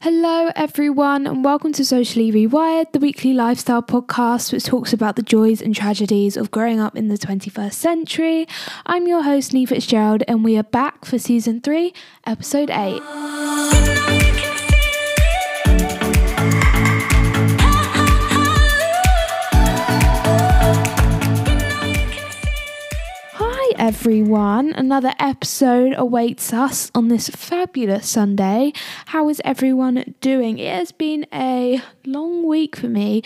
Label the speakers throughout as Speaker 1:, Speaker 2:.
Speaker 1: Hello, everyone, and welcome to Socially Rewired, the weekly lifestyle podcast which talks about the joys and tragedies of growing up in the 21st century. I'm your host, Lee Fitzgerald, and we are back for season three, episode eight. Everyone. Another episode awaits us on this fabulous Sunday. How is everyone doing? It has been a long week for me.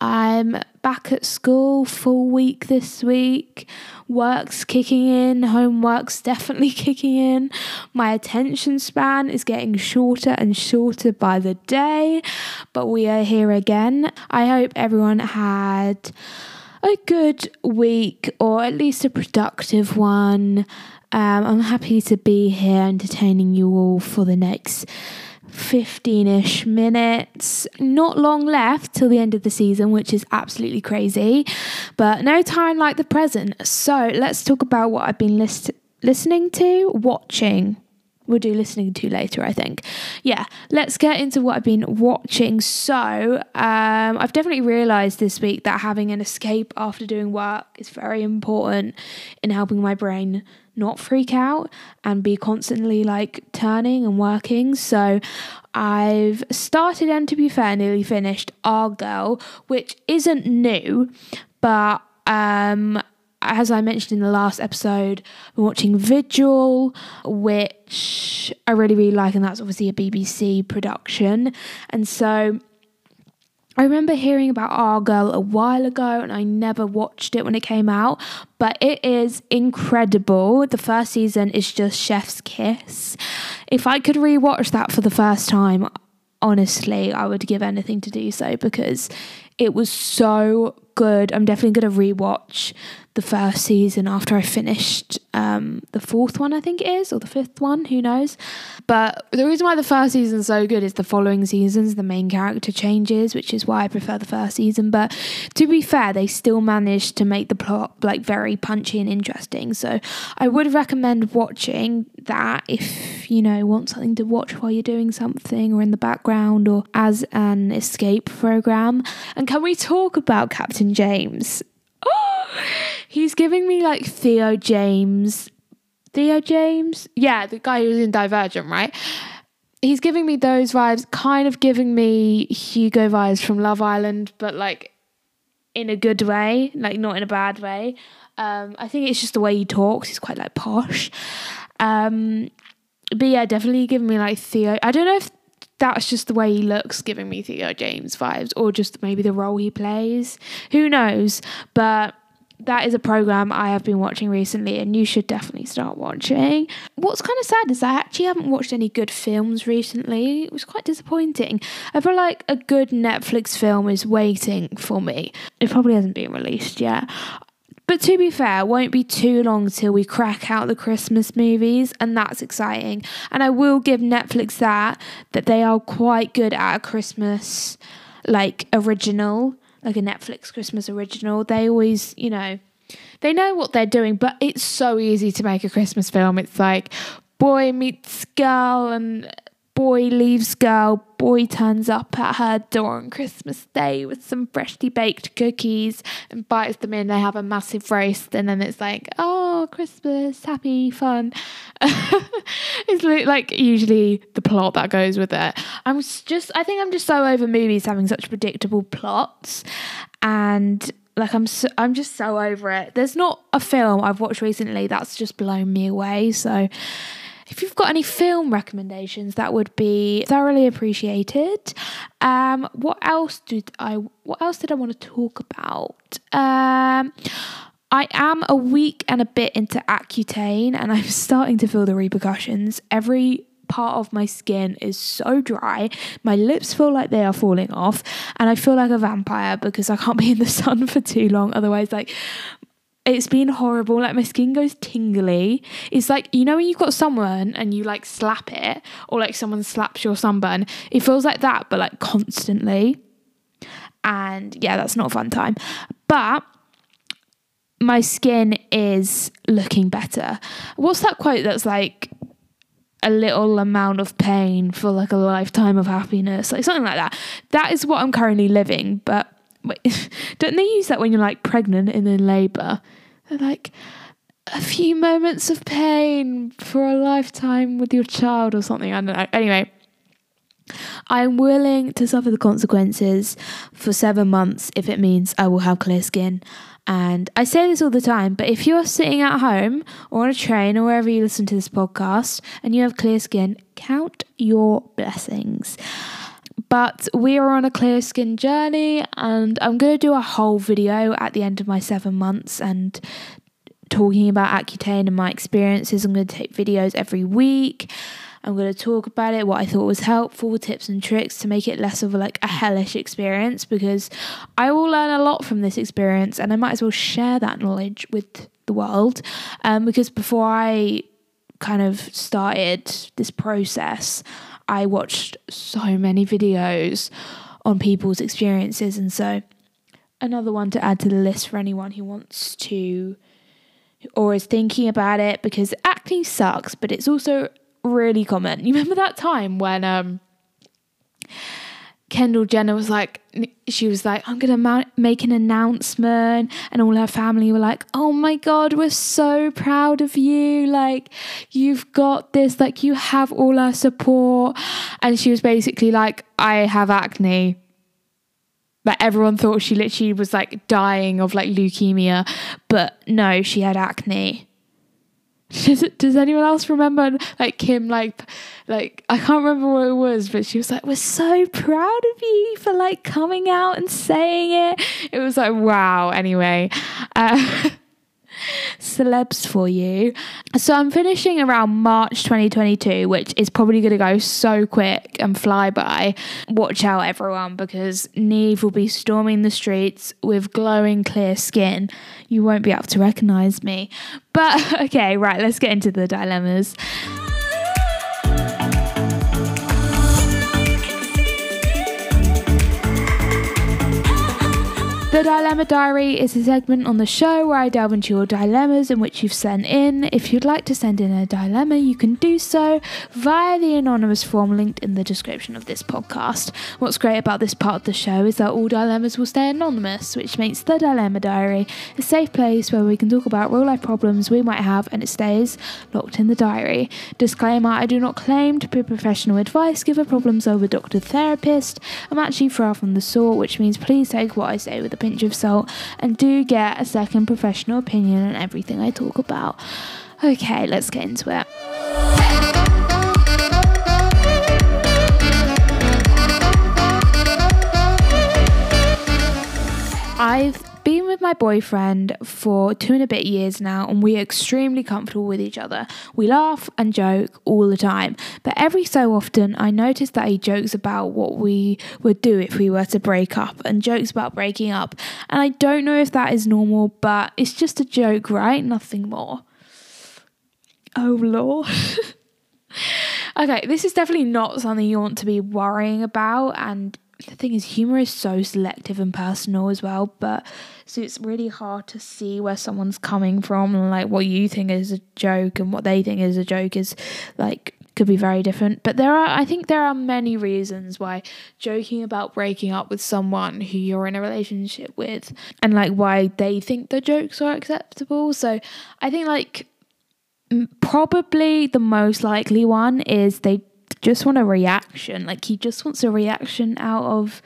Speaker 1: I'm back at school, full week this week. Work's kicking in, homework's definitely kicking in. My attention span is getting shorter and shorter by the day, but we are here again. I hope everyone had a good week or at least a productive one. Um, I'm happy to be here entertaining you all for the next 15 ish minutes. Not long left till the end of the season, which is absolutely crazy, but no time like the present. So let's talk about what I've been list- listening to, watching. We'll do listening to later, I think. Yeah, let's get into what I've been watching. So, um, I've definitely realized this week that having an escape after doing work is very important in helping my brain not freak out and be constantly like turning and working. So, I've started and to be fair, nearly finished Our Girl, which isn't new, but um as I mentioned in the last episode, I'm watching Vigil, which I really, really like, and that's obviously a BBC production. And so I remember hearing about Our Girl a while ago, and I never watched it when it came out, but it is incredible. The first season is just Chef's Kiss. If I could rewatch that for the first time, honestly, I would give anything to do so because it was so good. I'm definitely going to rewatch the first season after I finished um, the fourth one, I think it is, or the fifth one, who knows. But the reason why the first season is so good is the following seasons, the main character changes, which is why I prefer the first season. But to be fair, they still managed to make the plot like very punchy and interesting. So I would recommend watching that if you know want something to watch while you're doing something or in the background or as an escape program. And can we talk about Captain James? Oh, he's giving me like Theo James. Theo James? Yeah, the guy who's in Divergent, right? He's giving me those vibes, kind of giving me Hugo vibes from Love Island, but like in a good way, like not in a bad way. Um, I think it's just the way he talks. He's quite like posh. Um, but yeah, definitely giving me like Theo. I don't know if that's just the way he looks, giving me Theo James vibes, or just maybe the role he plays. Who knows? But that is a program I have been watching recently, and you should definitely start watching. What's kind of sad is I actually haven't watched any good films recently. It was quite disappointing. I feel like a good Netflix film is waiting for me. It probably hasn't been released yet. But to be fair, it won't be too long till we crack out the Christmas movies, and that's exciting. And I will give Netflix that, that they are quite good at Christmas, like, original, like a Netflix Christmas original. They always, you know, they know what they're doing, but it's so easy to make a Christmas film. It's like boy meets girl and boy leaves girl, boy turns up at her door on Christmas Day with some freshly baked cookies and bites them in. They have a massive roast, and then it's like, oh, Christmas, happy, fun. it's like usually the plot that goes with it. I'm just, I think I'm just so over movies having such predictable plots, and like I'm so, I'm just so over it. There's not a film I've watched recently that's just blown me away. So if you've got any film recommendations, that would be thoroughly appreciated. Um, what else did I? What else did I want to talk about? Um, I am a week and a bit into Accutane, and I'm starting to feel the repercussions. Every part of my skin is so dry. My lips feel like they are falling off, and I feel like a vampire because I can't be in the sun for too long. Otherwise, like it's been horrible. Like my skin goes tingly. It's like you know when you've got someone and you like slap it, or like someone slaps your sunburn. It feels like that, but like constantly. And yeah, that's not a fun time. But my skin is looking better. What's that quote that's like, a little amount of pain for like a lifetime of happiness, like something like that. That is what I'm currently living. But wait, don't they use that when you're like pregnant and in labour? They're like a few moments of pain for a lifetime with your child or something. I don't know. Anyway. I'm willing to suffer the consequences for seven months if it means I will have clear skin. And I say this all the time, but if you're sitting at home or on a train or wherever you listen to this podcast and you have clear skin, count your blessings. But we are on a clear skin journey, and I'm going to do a whole video at the end of my seven months and talking about Accutane and my experiences. I'm going to take videos every week I'm going to talk about it, what I thought was helpful, tips and tricks to make it less of like a hellish experience because I will learn a lot from this experience and I might as well share that knowledge with the world. Um, because before I kind of started this process, I watched so many videos on people's experiences and so another one to add to the list for anyone who wants to or is thinking about it because acne sucks, but it's also really common. You remember that time when um, Kendall Jenner was like, she was like, I'm gonna ma- make an announcement, and all her family were like, Oh my god, we're so proud of you! Like, you've got this, like, you have all our support. And she was basically like, I have acne. But everyone thought she literally was like dying of like leukemia, but no, she had acne. Does, does anyone else remember like Kim like like I can't remember what it was but she was like we're so proud of you for like coming out and saying it. It was like wow anyway. Uh, celebs for you. So I'm finishing around March 2022, which is probably going to go so quick and fly by. Watch out, everyone, because Neve will be storming the streets with glowing clear skin. You won't be able to recognize me. But okay, right, let's get into the dilemmas. The Dilemma Diary is a segment on the show where I delve into your dilemmas in which you've sent in. If you'd like to send in a dilemma, you can do so via the anonymous form linked in the description of this podcast. What's great about this part of the show is that all dilemmas will stay anonymous, which makes the Dilemma Diary a safe place where we can talk about real life problems we might have and it stays locked in the diary. Disclaimer I do not claim to be professional advice giver problems over doctor therapist. I'm actually far from the sort, which means please take what I say with a pinch of salt and do get a second professional opinion on everything I talk about. Okay, let's get into it. I've with my boyfriend for two and a bit years now, and we are extremely comfortable with each other. We laugh and joke all the time, but every so often I notice that he jokes about what we would do if we were to break up and jokes about breaking up. And I don't know if that is normal, but it's just a joke, right? Nothing more. Oh, Lord. okay, this is definitely not something you want to be worrying about, and the thing is humor is so selective and personal as well but so it's really hard to see where someone's coming from and like what you think is a joke and what they think is a joke is like could be very different. But there are i think there are many reasons why joking about breaking up with someone who you're in a relationship with and like why they think the jokes are acceptable. So i think like probably the most likely one is they just want a reaction. Like he just wants a reaction out of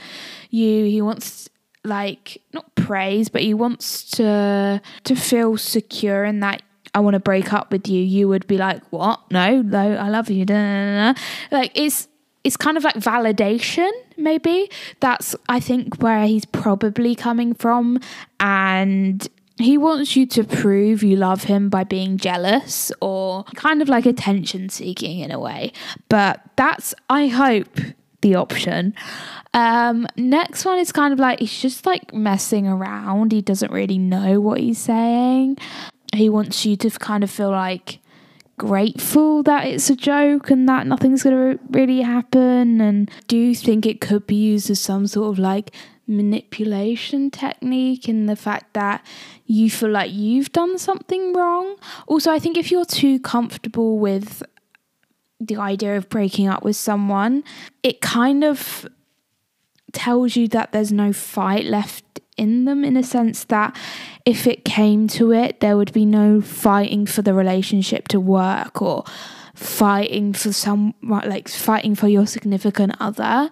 Speaker 1: you. He wants like not praise, but he wants to to feel secure in that I want to break up with you. You would be like, "What? No, no, I love you." Da, da, da. Like it's it's kind of like validation maybe that's i think where he's probably coming from and he wants you to prove you love him by being jealous or kind of like attention seeking in a way. But that's, I hope, the option. Um, next one is kind of like he's just like messing around. He doesn't really know what he's saying. He wants you to kind of feel like grateful that it's a joke and that nothing's going to really happen. And do you think it could be used as some sort of like manipulation technique in the fact that you feel like you've done something wrong. Also, I think if you're too comfortable with the idea of breaking up with someone, it kind of tells you that there's no fight left in them in a sense that if it came to it, there would be no fighting for the relationship to work or fighting for some like fighting for your significant other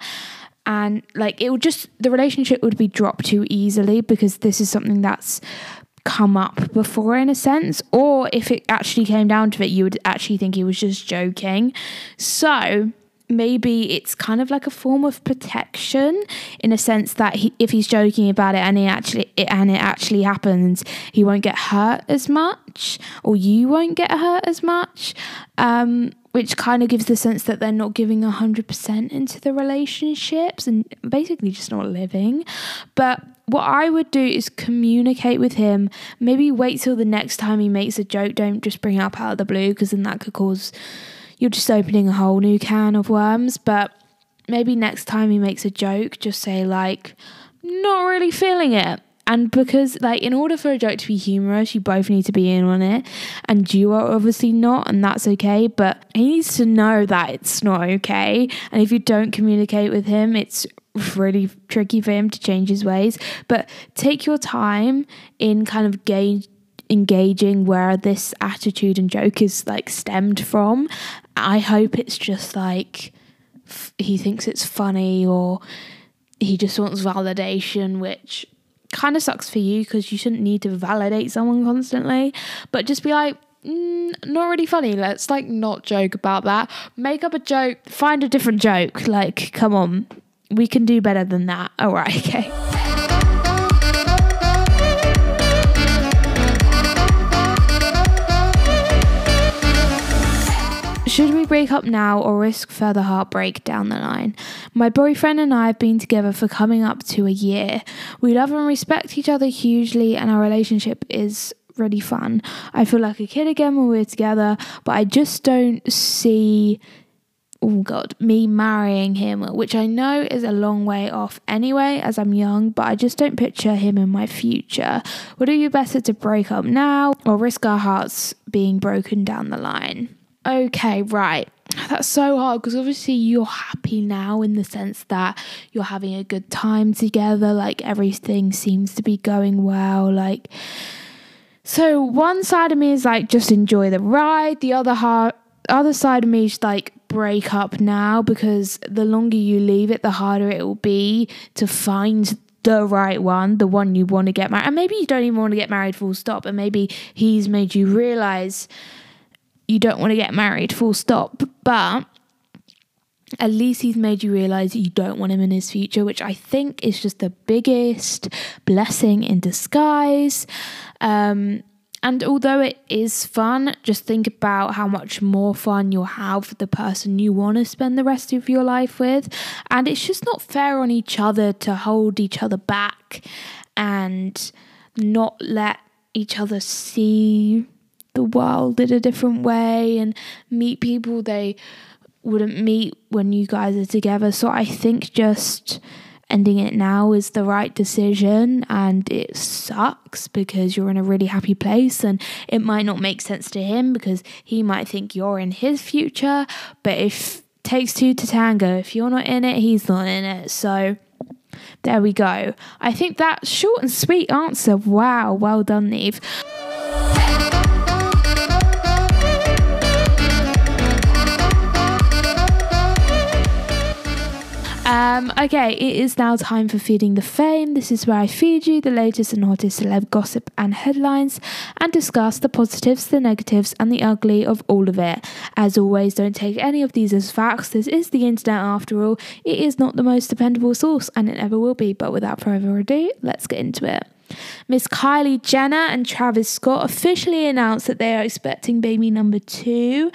Speaker 1: and like it would just the relationship would be dropped too easily because this is something that's come up before in a sense. Or if it actually came down to it you would actually think he was just joking. So maybe it's kind of like a form of protection in a sense that he, if he's joking about it and he actually it, and it actually happens he won't get hurt as much or you won't get hurt as much. Um, which kind of gives the sense that they're not giving 100% into the relationships and basically just not living but what I would do is communicate with him. Maybe wait till the next time he makes a joke. Don't just bring it up out of the blue because then that could cause you're just opening a whole new can of worms. But maybe next time he makes a joke, just say, like, not really feeling it. And because, like, in order for a joke to be humorous, you both need to be in on it. And you are obviously not, and that's okay. But he needs to know that it's not okay. And if you don't communicate with him, it's really tricky for him to change his ways. But take your time in kind of gauge engaging where this attitude and joke is like stemmed from. I hope it's just like f- he thinks it's funny or he just wants validation, which kind of sucks for you because you shouldn't need to validate someone constantly. But just be like, mm, not really funny. Let's like not joke about that. Make up a joke, find a different joke. Like, come on, we can do better than that. All right, okay. Break up now or risk further heartbreak down the line? My boyfriend and I have been together for coming up to a year. We love and respect each other hugely, and our relationship is really fun. I feel like a kid again when we're together, but I just don't see oh god, me marrying him, which I know is a long way off anyway, as I'm young, but I just don't picture him in my future. Would it be better to break up now or risk our hearts being broken down the line? Okay, right. That's so hard because obviously you're happy now in the sense that you're having a good time together. Like everything seems to be going well. Like, so one side of me is like, just enjoy the ride. The other heart, other side of me is like, break up now because the longer you leave it, the harder it will be to find the right one, the one you want to get married. And maybe you don't even want to get married full stop. And maybe he's made you realize you don't want to get married, full stop. But at least he's made you realize you don't want him in his future, which I think is just the biggest blessing in disguise. Um, and although it is fun, just think about how much more fun you'll have with the person you want to spend the rest of your life with. And it's just not fair on each other to hold each other back and not let each other see the world in a different way and meet people they wouldn't meet when you guys are together. So I think just ending it now is the right decision and it sucks because you're in a really happy place and it might not make sense to him because he might think you're in his future but if takes two to tango. If you're not in it he's not in it. So there we go. I think that short and sweet answer. Wow well done neve Um, okay, it is now time for Feeding the Fame. This is where I feed you the latest and hottest celeb gossip and headlines and discuss the positives, the negatives, and the ugly of all of it. As always, don't take any of these as facts. This is the internet after all. It is not the most dependable source, and it never will be. But without further ado, let's get into it. Miss Kylie Jenner and Travis Scott officially announced that they are expecting baby number two.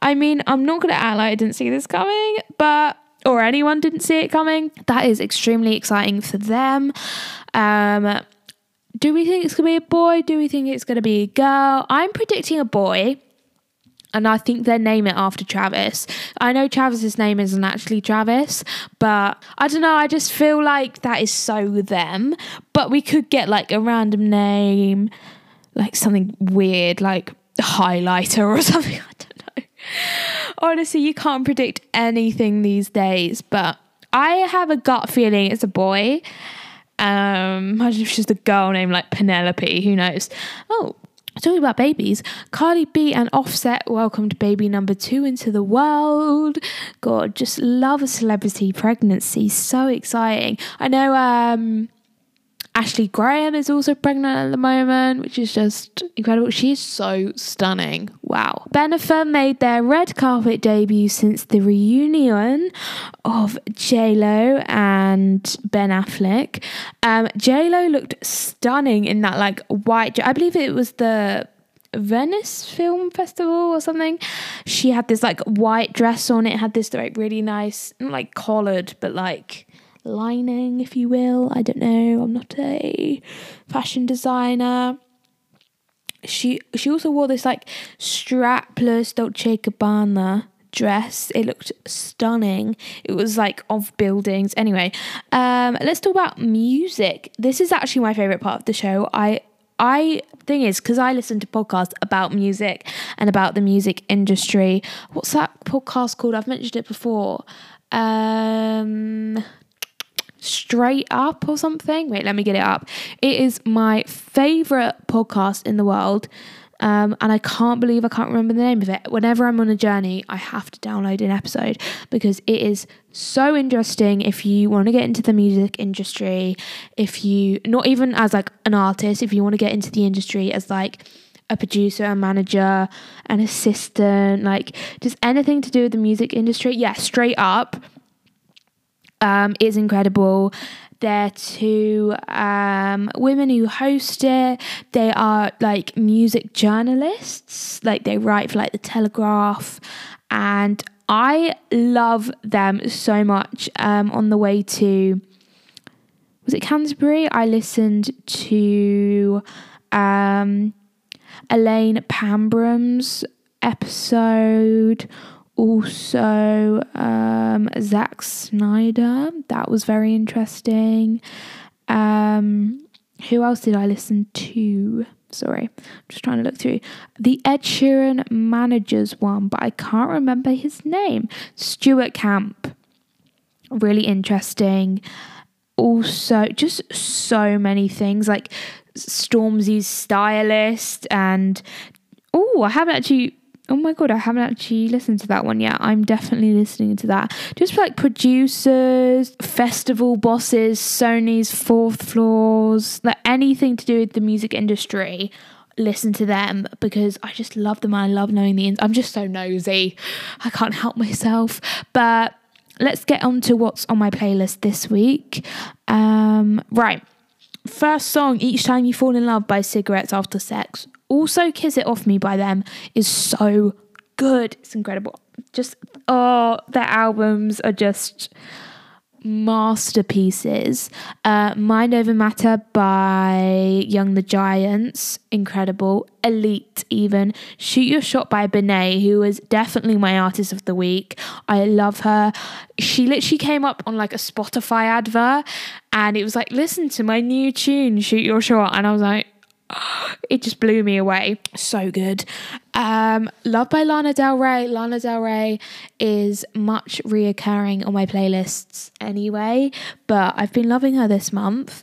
Speaker 1: I mean, I'm not going to act like I didn't see this coming, but or anyone didn't see it coming. That is extremely exciting for them. Um, do we think it's going to be a boy? Do we think it's going to be a girl? I'm predicting a boy. And I think they name it after Travis. I know Travis's name isn't actually Travis, but I don't know. I just feel like that is so them. But we could get like a random name, like something weird, like highlighter or something. I don't know. Honestly, you can't predict anything these days, but I have a gut feeling it's a boy. Um, imagine if she's a girl named like Penelope, who knows? Oh, Talking about babies, Cardi B and Offset welcomed baby number two into the world. God, just love a celebrity pregnancy. So exciting. I know um Ashley Graham is also pregnant at the moment, which is just incredible. She's so stunning. Wow. Bennifer made their red carpet debut since the reunion of J-Lo and Ben Affleck. Um, J-Lo looked stunning in that like white, I believe it was the Venice Film Festival or something. She had this like white dress on. It had this like really nice, not like collared, but like lining, if you will. I don't know. I'm not a fashion designer. She she also wore this like strapless Dolce Gabbana dress. It looked stunning. It was like of buildings. Anyway, um, let's talk about music. This is actually my favorite part of the show. I I thing is because I listen to podcasts about music and about the music industry. What's that podcast called? I've mentioned it before. Um, Straight Up or something. Wait, let me get it up. It is my favorite podcast in the world. Um, and I can't believe I can't remember the name of it. Whenever I'm on a journey, I have to download an episode because it is so interesting. If you want to get into the music industry, if you, not even as like an artist, if you want to get into the industry as like a producer, a manager, an assistant, like just anything to do with the music industry, yeah, straight up um, is incredible. They're two um, women who host it. They are like music journalists, like they write for like the Telegraph, and I love them so much. Um, on the way to was it Canterbury? I listened to um, Elaine Pambrum's episode also um, Zack Snyder. That was very interesting. Um, who else did I listen to? Sorry, I'm just trying to look through. The Ed Sheeran managers one, but I can't remember his name. Stuart Camp. Really interesting. Also, just so many things like Stormzy's stylist and oh, I haven't actually Oh my god, I haven't actually listened to that one yet. I'm definitely listening to that. Just like producers, festival bosses, Sony's fourth floors, like anything to do with the music industry. Listen to them because I just love them. I love knowing the. ins. I'm just so nosy. I can't help myself. But let's get on to what's on my playlist this week. Um, right. First song, Each Time You Fall in Love by Cigarettes After Sex also Kiss It Off Me by them is so good. It's incredible. Just, oh, their albums are just masterpieces. Uh, Mind Over Matter by Young the Giants, incredible. Elite, even. Shoot Your Shot by Benee, who was definitely my artist of the week. I love her. She literally came up on like a Spotify advert and it was like, listen to my new tune, Shoot Your Shot. And I was like, it just blew me away. So good. Um, Love by Lana Del Rey. Lana Del Rey is much reoccurring on my playlists anyway, but I've been loving her this month.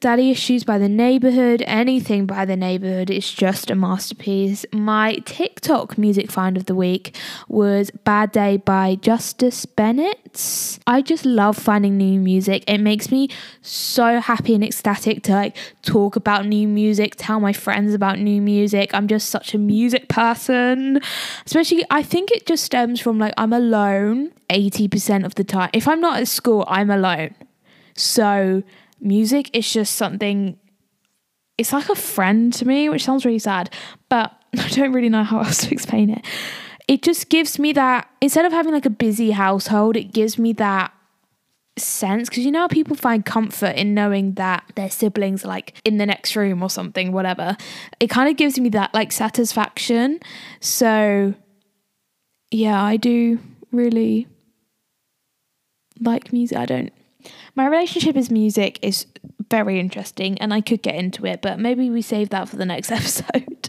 Speaker 1: Daddy Issues by the Neighborhood, anything by the Neighborhood is just a masterpiece. My TikTok music find of the week was Bad Day by Justice Bennett. I just love finding new music. It makes me so happy and ecstatic to like talk about new music, tell my friends about new music. I'm just such a music person. Especially I think it just stems from like I'm alone 80% of the time. If I'm not at school, I'm alone. So music is just something it's like a friend to me, which sounds really sad, but I don't really know how else to explain it. It just gives me that instead of having like a busy household, it gives me that sense because you know people find comfort in knowing that their siblings are like in the next room or something whatever? It kind of gives me that like satisfaction. So yeah i do really like music. I don't my relationship is music is very interesting and I could get into it, but maybe we save that for the next episode.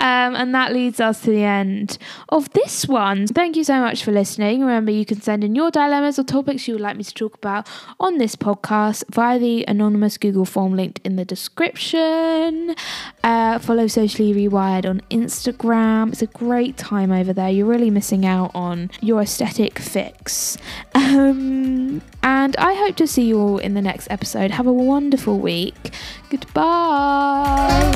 Speaker 1: Um, and that leads us to the end of this one. Thank you so much for listening. Remember, you can send in your dilemmas or topics you would like me to talk about on this podcast via the anonymous Google form linked in the description. Uh, follow Socially Rewired on Instagram. It's a great time over there. You're really missing out on your aesthetic fix. Um, and I hope to see you all in the next episode. Have a wonderful week. Goodbye.